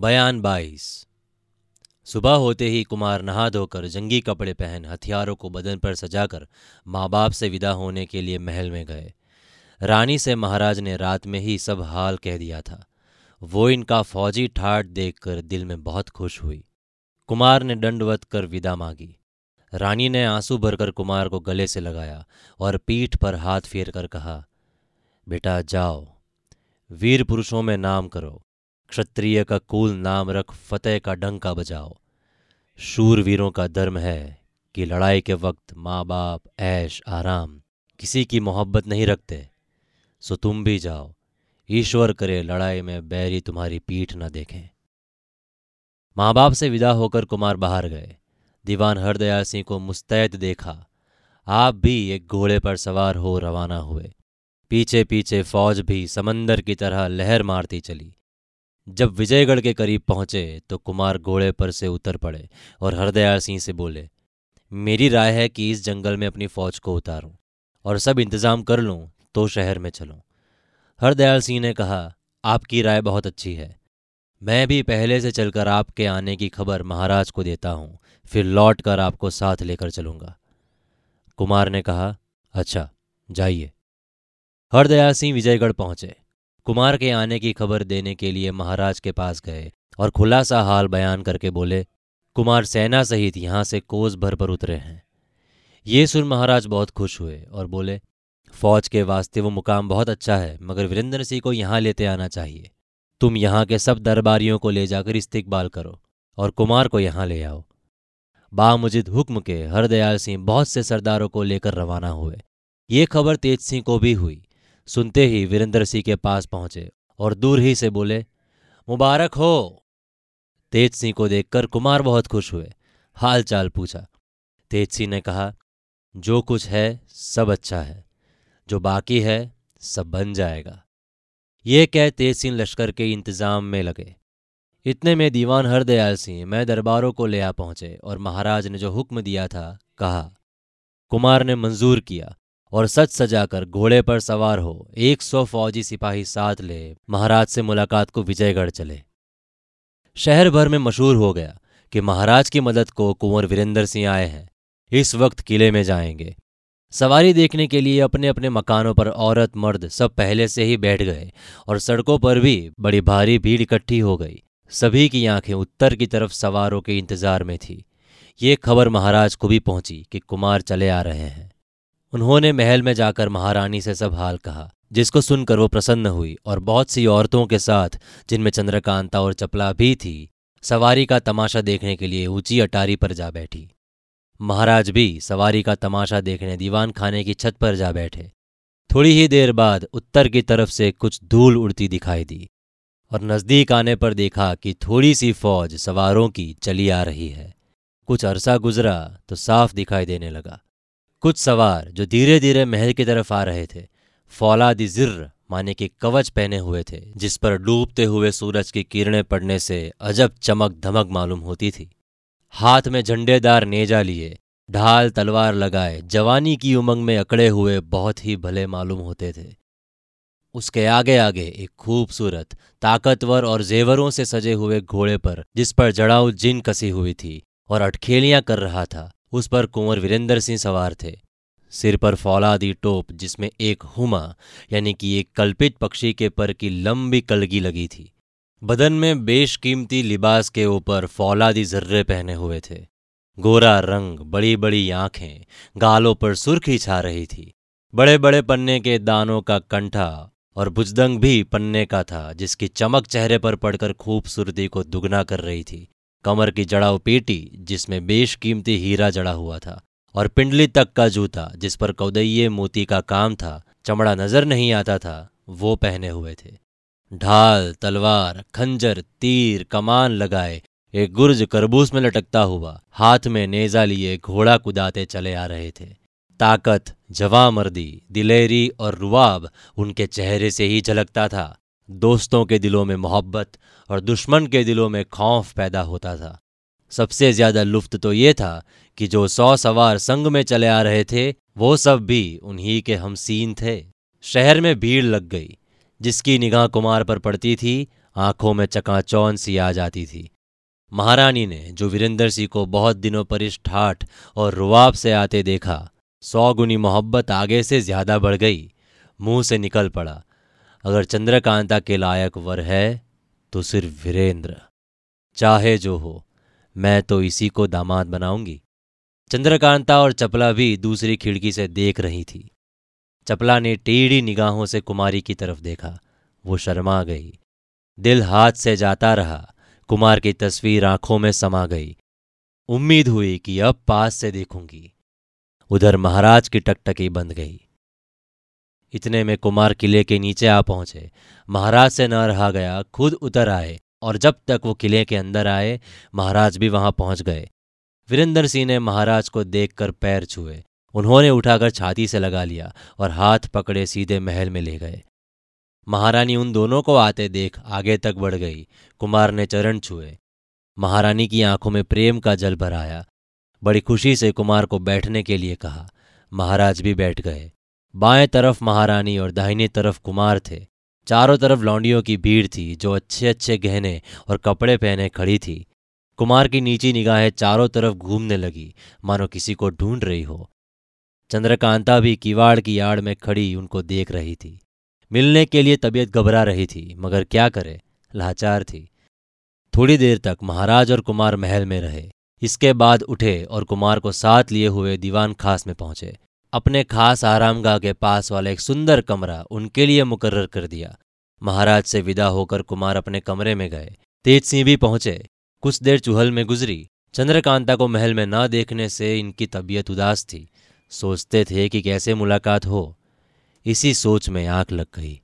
बयान बाईस। सुबह होते ही कुमार नहा धोकर जंगी कपड़े पहन हथियारों को बदन पर सजाकर माँ बाप से विदा होने के लिए महल में गए। रानी से महाराज ने रात में ही सब हाल कह दिया था। वो इनका फौजी ठाट देखकर दिल में बहुत खुश हुई। कुमार ने दंडवत कर विदा मांगी। रानी ने आँसू भरकर कुमार को गले से लगाया और पीठ पर हाथ फेर कर कहा, बेटा, जाओ। वीर पुरुषों में नाम करो। क्षत्रिय का कुल नाम रख फतेह का डंका बजाओ। शूरवीरों का धर्म है कि लड़ाई के वक्त माँ बाप ऐश, आराम, किसी की मोहब्बत नहीं रखते। सो तुम भी जाओ, ईश्वर करे लड़ाई में बैरी तुम्हारी पीठ न देखें। माँ बाप से विदा होकर कुमार बाहर गए। दीवान हरदयाल सिंह को मुस्तैद देखा। आप भी एक घोड़े पर सवार हो रवाना हुए। पीछे पीछे फौज भी समंदर की तरह लहर मारती चली। जब विजयगढ़ के करीब पहुँचे तो कुमार घोड़े पर से उतर पड़े और हरदयाल सिंह से बोले, मेरी राय है कि इस जंगल में अपनी फौज को उतारूं और सब इंतज़ाम कर लूँ तो शहर में चलूँ। हरदयाल सिंह ने कहा, आपकी राय बहुत अच्छी है। मैं भी पहले से चलकर आपके आने की खबर महाराज को देता हूँ, फिर लौट कर आपको साथ लेकर चलूँगा। कुमार ने कहा अच्छा जाइए। हरदयाल सिंह विजयगढ़ पहुँचे। कुमार के आने की खबर देने के लिए महाराज के पास गए और खुलासा हाल बयान करके बोले, कुमार सेना सहित यहाँ से कोस भर पर उतरे हैं। ये सुन महाराज बहुत खुश हुए और बोले, फौज के वास्ते वो मुकाम बहुत अच्छा है, मगर वीरेंद्र सिंह को यहाँ लेते आना चाहिए। तुम यहाँ के सब दरबारियों को ले जाकर इस्तिकबाल करो और कुमार को यहाँ ले आओ। बामुजिद हुक्म के हरदयाल सिंह बहुत से सरदारों को लेकर रवाना हुए। ये खबर तेज सिंह को भी हुई। सुनते ही वीरेंद्र सिंह के पास पहुँचे और दूर ही से बोले, मुबारक हो। तेज सिंह को देखकर कुमार बहुत खुश हुए। हाल चाल पूछा। तेज सिंह ने कहा, जो कुछ है, सब अच्छा है। जो बाकी है, सब बन जाएगा। ये कह तेज सिंह लश्कर के इंतज़ाम में लगे। इतने में दीवान हरदयाल सिंह, मैं दरबारों को ले आ पहुँचे और महाराज ने जो हुक्म दिया था, कहा। कुमार ने मंजूर किया। और सच सजाकर घोड़े पर सवार हो, एक सौ फौजी सिपाही साथ ले महाराज से मुलाकात को विजयगढ़ चले। शहर भर में मशहूर हो गया कि महाराज की मदद को कुंवर वीरेंद्र सिंह आए हैं। इस वक्त किले में जाएँगे। सवारी देखने के लिए अपने अपने मकानों पर औरत, मर्द सब पहले से ही बैठ गए और सड़कों पर भी बड़ी भारी भीड़ इकट्ठी हो गई। सभी की आँखें उत्तर की तरफ़ सवारों के इंतज़ार में थी। ये खबर महाराज को भी पहुँची कि कुमार चले आ रहे हैं। उन्होंने महल में जाकर महारानी से सब हाल कहा, जिसको सुनकर वो प्रसन्न हुई और बहुत सी औरतों के साथ, जिनमें चंद्रकांता और चपला भी थी, सवारी का तमाशा देखने के लिए ऊँची अटारी पर जा बैठी। महाराज भी सवारी का तमाशा देखने दीवान खाने की छत पर जा बैठे। थोड़ी ही देर बाद उत्तर की तरफ़ से कुछ धूल उड़ती दिखाई दी और नज़दीक आने पर देखा कि थोड़ी सी फौज सवारों की चली आ रही है। कुछ अरसा गुजरा तो साफ़ दिखाई देने लगा। कुछ सवार जो धीरे धीरे महल की तरफ़ आ रहे थे, फौलादी जिर्र माने कि कवच पहने हुए थे, जिस पर डूबते हुए सूरज की किरणें पड़ने से अजब चमक धमक मालूम होती थी। हाथ में झंडेदार नेजा लिए, ढाल तलवार लगाए, जवानी की उमंग में अकड़े हुए बहुत ही भले मालूम होते थे। उसके आगे आगे एक खूबसूरत, ताकतवर और जेवरों से सजे हुए घोड़े पर, जिस पर जड़ाऊ जिन कसी हुई थी और अटखेलियाँ कर रहा था उस पर कुंवर वीरेंद्र सिंह सवार थे। सिर पर फौलादी टोप, जिसमें एक हुमा, यानी कि एक कल्पित पक्षी के पर की लंबी कलगी लगी थी। बदन में बेशकीमती लिबास के ऊपर फौलादी जर्रे पहने हुए थे। गोरा रंग बड़ी बड़ी आँखें, गालों पर सुर्खी छा रही थी। बड़े बड़े पन्ने के दानों का कंठा और बुजदंग भी पन्ने का था, जिसकी चमक चेहरे पर पड़कर खूबसूरती को दुगना कर रही थी। कमर की जड़ाऊ पेटी, जिसमें बेशकीमती हीरा जड़ा हुआ था, और पिंडली तक का जूता, जिस पर कौदैये मोती का काम था, चमड़ा नज़र नहीं आता था, वो पहने हुए थे। ढाल, तलवार, खंजर, तीर, कमान लगाए, एक गुर्ज करबूस में लटकता हुआ, हाथ में नेजा लिए घोड़ा कुदाते चले आ रहे थे। ताकत जवा मर्दी दिलेरी और रुआब उनके चेहरे से ही झलकता था। दोस्तों के दिलों में मोहब्बत और दुश्मन के दिलों में खौफ पैदा होता था। सबसे ज़्यादा लुफ्त तो ये था कि जो सौ सवार संग में चले आ रहे थे, वो सब भी उन्हीं के हमसीन थे। शहर में भीड़ लग गई, जिसकी निगाह कुमार पर पड़ती थी, आँखों में चकाचौन सी आ जाती थी। महारानी ने जो वीरेंद्र सिंह को बहुत दिनों पर इस ठाठ और रुआब से आते देखा, सौ गुनी मोहब्बत आगे से ज़्यादा बढ़ गई, मुँह से निकल पड़ा। अगर चंद्रकांता के लायक वर है तो सिर्फ़ वीरेंद्र। चाहे जो हो, मैं तो इसी को दामाद बनाऊँगी। चंद्रकांता और चपला भी दूसरी खिड़की से देख रही थी। चपला ने टेढ़ी निगाहों से कुमारी की तरफ़ देखा। वो शर्मा गई। दिल हाथ से जाता रहा। कुमार की तस्वीर आँखों में समा गई। उम्मीद हुई कि अब पास से देखूँगी। उधर महाराज की टकटकी बंद गई। इतने में कुमार किले के नीचे आ पहुँचे। महाराज से न रहा गया, खुद उतर आए और जब तक वो किले के अंदर आए, महाराज भी वहाँ पहुँच गए। वीरेंद्र सिंह ने महाराज को देखकर पैर छुए। उन्होंने उठाकर छाती से लगा लिया और हाथ पकड़े सीधे महल में ले गए। महारानी उन दोनों को आते देख आगे तक बढ़ गई। कुमार ने चरण छुए। महारानी की आँखों में प्रेम का जल भर आया। बड़ी खुशी से कुमार को बैठने के लिए कहा। महाराज भी बैठ गए। बाएँ तरफ़ महारानी और दाहिनी तरफ़ कुमार थे। चारों तरफ़ लौंडियों की भीड़ थी, जो अच्छे अच्छे गहने और कपड़े पहने खड़ी थी। कुमार की नीची निगाहें चारों तरफ़ घूमने लगी, मानो किसी को ढूंढ रही हो। चंद्रकांता भी किवाड़ की आड़ में खड़ी उनको देख रही थी। मिलने के लिए तबीयत घबरा रही थी, मगर क्या करे? लाचार थी। थोड़ी देर तक महाराज और कुमार महल में रहे। इसके बाद उठे और कुमार को साथ लिए हुए दीवान खास में पहुँचे। अपने खास आरामगाह के पास वाला एक सुंदर कमरा उनके लिए मुकर्र कर दिया। महाराज से विदा होकर कुमार अपने कमरे में गए। तेज सिंह भी पहुँचे। कुछ देर चूहल में गुजरी। चंद्रकांता को महल में न देखने से इनकी तबीयत उदास थी। सोचते थे कि कैसे मुलाकात हो। इसी सोच में आँख लग गई।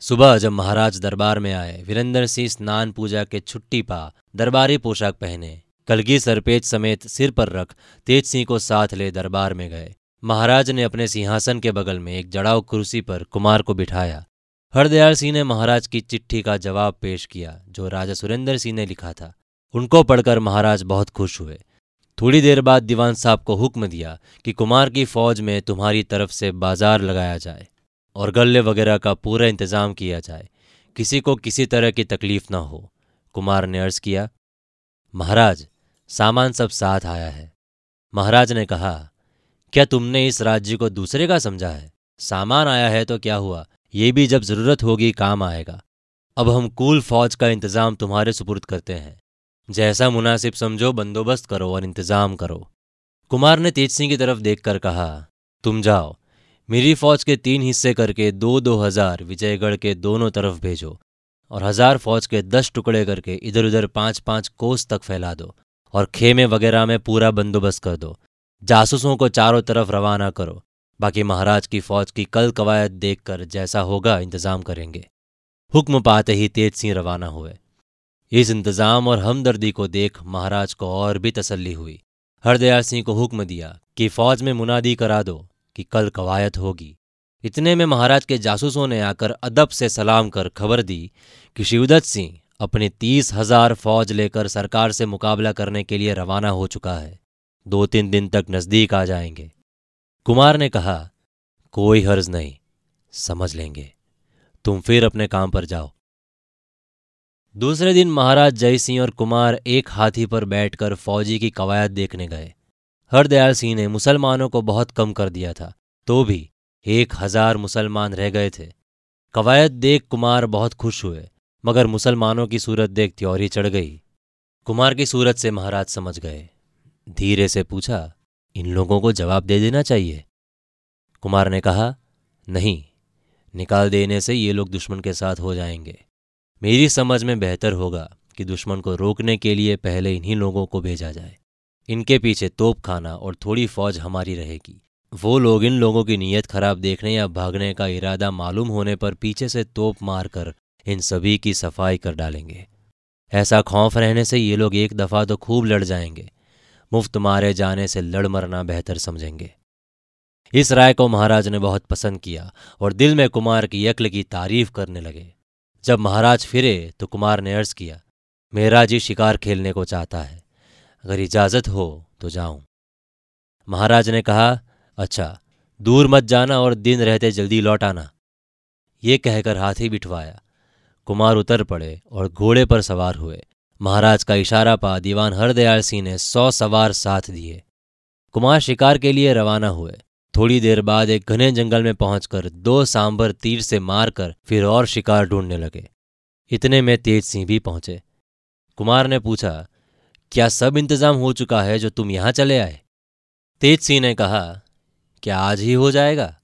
सुबह जब महाराज दरबार में आए, वीरेंद्र सिंह स्नान पूजा के छुट्टी पा, दरबारी पोशाक पहने, कलगी सरपेज समेत सिर पर रख, तेज सिंह को साथ ले दरबार में गए। महाराज ने अपने सिंहासन के बगल में एक जड़ाव कुर्सी पर कुमार को बिठाया। हरदयाल सिंह ने महाराज की चिट्ठी का जवाब पेश किया, जो राजा सुरेंद्र सिंह ने लिखा था। उनको पढ़कर महाराज बहुत खुश हुए। थोड़ी देर बाद दीवान साहब को हुक्म दिया कि कुमार की फौज में तुम्हारी तरफ़ से बाज़ार लगाया जाए और गले वगैरह का पूरा इंतज़ाम किया जाए। किसी को किसी तरह की तकलीफ़ ना हो, कुमार ने अर्ज़ किया। महाराज, सामान सब साथ आया है। महाराज ने कहा क्या तुमने इस राज्य को दूसरे का समझा है? सामान आया है तो क्या हुआ? ये भी जब ज़रूरत होगी, काम आएगा। अब हम कूल फौज का इंतज़ाम तुम्हारे सुपुर्द करते हैं। जैसा मुनासिब समझो, बंदोबस्त करो और इंतज़ाम करो। कुमार ने तेज सिंह की तरफ़ देखकर कहा, तुम जाओ। मेरी फौज के तीन हिस्से करके दो दो हज़ार विजयगढ़ के दोनों तरफ़ भेजो और हज़ार फौज के दस टुकड़े करके इधर उधर पाँच पाँच कोस तक फैला दो और खेमे वगैरह में पूरा बंदोबस्त कर दो। जासूसों को चारों तरफ़ रवाना करो। बाकी महाराज की फौज की कल कवायद देखकर जैसा होगा इंतज़ाम करेंगे। हुक्म पाते ही तेज सिंह रवाना हुए। इस इंतज़ाम और हमदर्दी को देख महाराज को और भी तसल्ली हुई। हरदयाल सिंह को हुक्म दिया कि फौज में मुनादी करा दो, कि कल कवायद होगी। इतने में महाराज के जासूसों ने आकर अदब से सलाम कर खबर दी कि शिवदत्त सिंह अपने तीस हज़ार फौज लेकर सरकार से मुकाबला करने के लिए रवाना हो चुका है। दो तीन दिन तक नज़दीक आ जाएँगे। कुमार ने कहा, कोई हर्ज नहीं, समझ लेंगे। तुम फिर अपने काम पर जाओ। दूसरे दिन महाराज जय सिंह और कुमार एक हाथी पर बैठकर फौजी की कवायद देखने गए। हरदयाल सिंह ने मुसलमानों को बहुत कम कर दिया था तो भी एक हज़ार मुसलमान रह गए थे। कवायद देख कुमार बहुत खुश हुए, मगर मुसलमानों की सूरत देख त्योरी चढ़ गई। कुमार की सूरत से महाराज समझ गए। धीरे से पूछा, इन लोगों को जवाब दे देना चाहिए? कुमार ने कहा, नहीं, निकाल देने से ये लोग दुश्मन के साथ हो जाएँगे। मेरी समझ में बेहतर होगा कि दुश्मन को रोकने के लिए पहले इन्हीं लोगों को भेजा जाए। इनके पीछे तोप खाना और थोड़ी फौज हमारी रहेगी। वो लोग इन लोगों की नीयत खराब देखने या भागने का इरादा मालूम होने पर पीछे से तोप मारकर इन सभी की सफ़ाई कर डालेंगे। ऐसा खौफ रहने से ये लोग एक दफ़ा तो खूब लड़ जाएँगे। मुफ़्त मारे जाने से लड़ मरना बेहतर समझेंगे। इस राय को महाराज ने बहुत पसंद किया और दिल में कुमार की यक्ल की तारीफ़ करने लगे। जब महाराज फिरे तो कुमार ने अर्ज़ किया, मेरा जी शिकार खेलने को चाहता है, अगर इजाज़त हो तो जाऊँ। महाराज ने कहा अच्छा दूर मत जाना और दिन रहते जल्दी लौट आना। ये कहकर हाथी बिठवाया। कुमार उतर पड़े और घोड़े पर सवार हुए। महाराज का इशारा पा दीवान हरदयाल सिंह ने सौ सवार साथ दिए। कुमार शिकार के लिए रवाना हुए। थोड़ी देर बाद एक घने जंगल में पहुंचकर दो सांबर तीर से मारकर फिर और शिकार ढूँढने लगे। इतने में तेज सिंह भी पहुँचे। कुमार ने पूछा, क्या सब इंतज़ाम हो चुका है जो तुम यहाँ चले आए? तेज सिंह ने कहा, क्या आज ही हो जाएगा?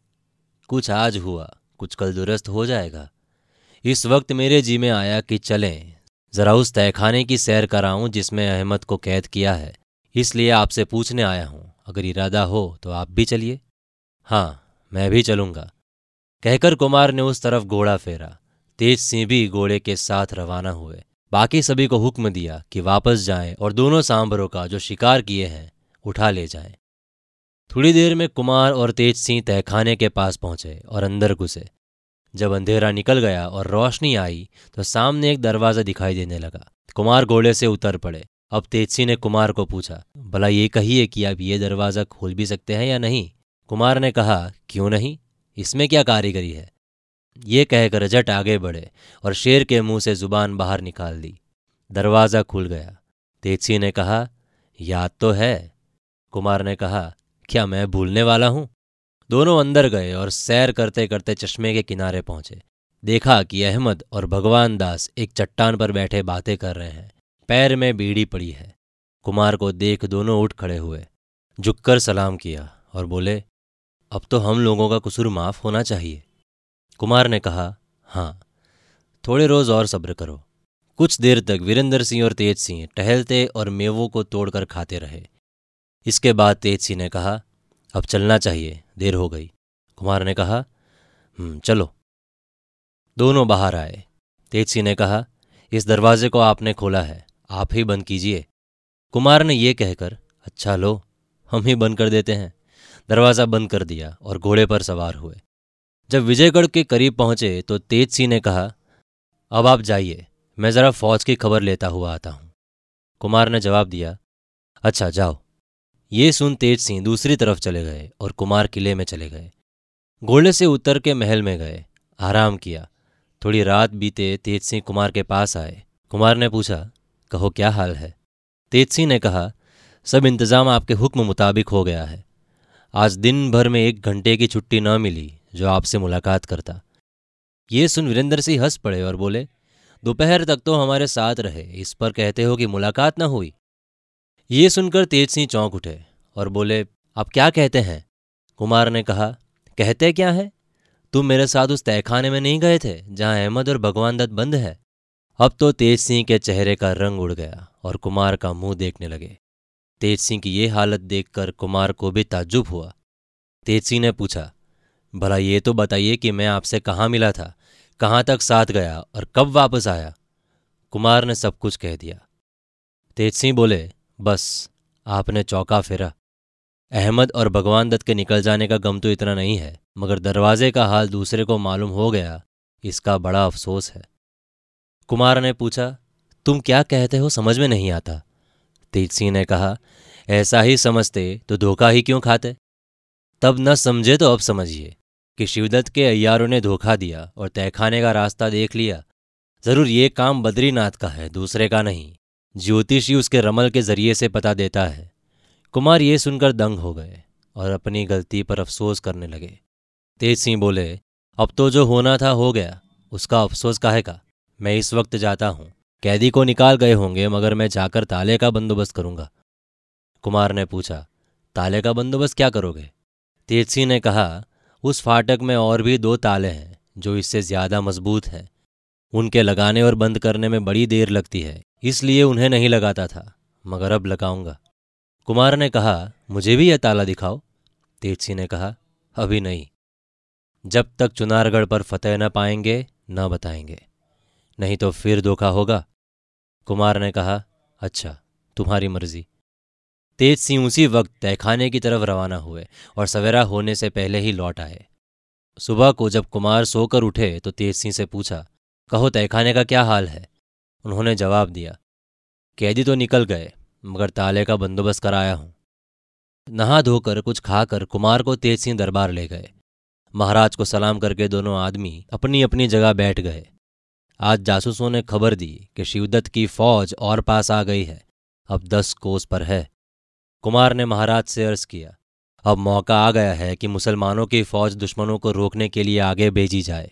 कुछ आज हुआ, कुछ कल दुरुस्त हो जाएगा। इस वक्त मेरे जी में आया कि चलें। जरा उस तहखाने की सैर कराऊं जिसमें अहमद को कैद किया है। इसलिए आपसे पूछने आया हूँ। अगर इरादा हो तो आप भी चलिए। हाँ मैं भी चलूँगा। कहकर कुमार ने उस तरफ़ घोड़ा फेरा। तेज सिंह भी घोड़े के साथ रवाना हुए। बाकी सभी को हुक्म दिया कि वापस जाएँ और दोनों सांभरों का जो शिकार किए हैं, उठा ले जाएँ। थोड़ी देर में कुमार और तेज सिंह तहखाने के पास पहुँचे और अंदर घुसे। जब अंधेरा निकल गया और रोशनी आई तो सामने एक दरवाज़ा दिखाई देने लगा। कुमार घोड़े से उतर पड़े। अब तेजसी ने कुमार को पूछा, भला ये कहिए कि आप ये दरवाज़ा खोल भी सकते हैं या नहीं? कुमार ने कहा, क्यों नहीं? इसमें क्या कारीगरी है? ये कहकर जट आगे बढ़े और शेर के मुँह से ज़ुबान बाहर निकाल दी। दरवाज़ा खुल गया। तेजसी ने कहा, याद तो है। कुमार ने कहा, क्या मैं भूलने वाला हूँ? दोनों अंदर गए और सैर करते करते चश्मे के किनारे पहुँचे। देखा कि अहमद और भगवान दास एक चट्टान पर बैठे बातें कर रहे हैं। पैर में बीड़ी पड़ी है। कुमार को देख दोनों उठ खड़े हुए। झुककर सलाम किया और बोले, अब तो हम लोगों का कसूर माफ़ होना चाहिए। कुमार ने कहा हाँ थोड़े रोज और सब्र करो। कुछ देर तक वीरेंद्र सिंह और तेज सिंह टहलते और मेवों को तोड़कर खाते रहे। इसके बाद तेज सिंह ने कहा, अब चलना चाहिए। देर हो गई। कुमार ने कहा हम्म, चलो। दोनों बाहर आए। तेज सिंह ने कहा इस दरवाजे को आपने खोला है आप ही बंद कीजिए। कुमार ने यह कहकर अच्छा लो हम ही बंद कर देते हैं। दरवाज़ा बंद कर दिया और घोड़े पर सवार हुए। जब विजयगढ़ के करीब पहुँचे तो तेज सिंह ने कहा अब आप जाइए मैं ज़रा फौज की खबर लेता हुआ आता हूँ। कुमार ने जवाब दिया अच्छा जाओ। ये सुन तेज सिंह दूसरी तरफ़ चले गए और कुमार किले में चले गए। घोड़े से उतर के महल में गए। आराम किया। थोड़ी रात बीते, तेज सिंह कुमार के पास आए। कुमार ने पूछा, कहो, क्या हाल है? तेज सिंह ने कहा, सब इंतज़ाम आपके हुक्म मुताबिक हो गया है। आज दिन भर में एक घंटे की छुट्टी न मिली, जो आपसे मुलाकात करता। ये सुन वीरेंद्र सिंह हंस पड़े और बोले, दोपहर तक तो हमारे साथ रहे। इस पर कहते हो कि मुलाकात न हुई? ये सुनकर तेज सिंह चौंक उठे और बोले, आप क्या कहते हैं? कुमार ने कहा, कहते क्या है? तुम मेरे साथ उस तहखाने में नहीं गए थे, जहाँ अहमद और भगवान दत्त बंद है? अब तो तेज सिंह के चेहरे का रंग उड़ गया और कुमार का मुँह देखने लगे। तेज सिंह की ये हालत देखकर कुमार को भी ताज्जुब हुआ। तेज सिंह ने पूछा, भला ये तो बताइए कि मैं आपसे कहाँ मिला था, कहाँ तक साथ गया और कब वापस आया? कुमार ने सब कुछ कह दिया। तेज सिंह बोले बस, आपने चौका फेरा। अहमद और भगवान दत्त के निकल जाने का गम तो इतना नहीं है, मगर दरवाजे का हाल दूसरे को मालूम हो गया, इसका बड़ा अफसोस है। कुमार ने पूछा, तुम क्या कहते हो समझ में नहीं आता? तेज सिंह ने कहा, ऐसा ही समझते तो धोखा ही क्यों खाते? तब न समझे तो अब समझिए कि शिवदत्त के अय्यारों ने धोखा दिया और तहखाने का रास्ता देख लिया। ज़रूर ये काम बद्रीनाथ का है, दूसरे का नहीं। ज्योतिषी उसके रमल के ज़रिए से पता देता है। कुमार ये सुनकर दंग हो गए और अपनी गलती पर अफसोस करने लगे। तेज सिंह बोले, अब तो जो होना था हो गया, उसका अफसोस काहे का? मैं इस वक्त जाता हूँ। कैदी को निकाल गए होंगे, मगर मैं जाकर ताले का बंदोबस्त करूँगा। कुमार ने पूछा, ताले का बंदोबस्त क्या करोगे? तेज सिंह ने कहा, उस फाटक में और भी दो ताले हैं, जो इससे ज़्यादा मज़बूत हैं। उनके लगाने और बंद करने में बड़ी देर लगती है। इसलिए उन्हें नहीं लगाता था, मगर अब लगाऊँगा। कुमार ने कहा, मुझे भी यह ताला दिखाओ। तेजसी ने कहा, अभी नहीं। जब तक चुनारगढ़ पर फतेह न पाएँगे, न बताएँगे। नहीं तो फिर धोखा होगा। कुमार ने कहा अच्छा तुम्हारी मर्ज़ी। तेज सिंह उसी वक्त तहखाने की तरफ़ रवाना हुए और सवेरा होने से पहले ही लौट आए। सुबह को जब कुमार सोकर उठे तो तेज सिंह से पूछा, कहो, तहखाने का क्या हाल है? उन्होंने जवाब दिया, कैदी तो निकल गए, मगर ताले का बंदोबस्त कराया हूँ। नहा धोकर, कुछ खाकर कुमार को तेज सिंह दरबार ले गए। महाराज को सलाम करके दोनों आदमी अपनी अपनी जगह बैठ गए। आज जासूसों ने खबर दी कि शिवदत्त की फौज और पास आ गई है। अब दस कोस पर है। कुमार ने महाराज से अर्ज़ किया, अब मौका आ गया है कि मुसलमानों की फौज दुश्मनों को रोकने के लिए आगे भेजी जाए।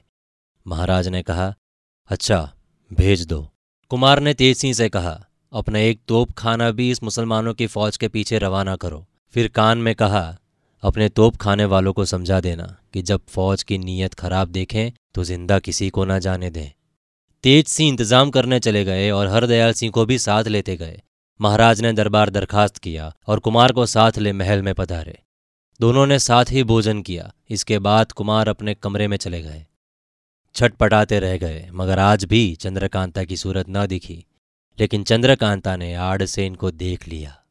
महाराज ने कहा अच्छा भेज दो। कुमार ने तेज सिंह से कहा, अपना एक तोप खाना भी इस मुसलमानों की फौज के पीछे रवाना करो। फिर कान में कहा, अपने तोप खाने वालों को समझा देना कि जब फौज की नीयत खराब देखें तो ज़िंदा किसी को ना जाने दें। तेज सिंह इंतज़ाम करने चले गए और हरदयाल सिंह को भी साथ लेते गए। महाराज ने दरबार दरखास्त किया और कुमार को साथ ले महल में पधारे। दोनों ने साथ ही भोजन किया। इसके बाद कुमार अपने कमरे में चले गए। छटपटाते रह गए, मगर आज भी चंद्रकांता की सूरत न दिखी। लेकिन चंद्रकांता ने आड़ से इनको देख लिया।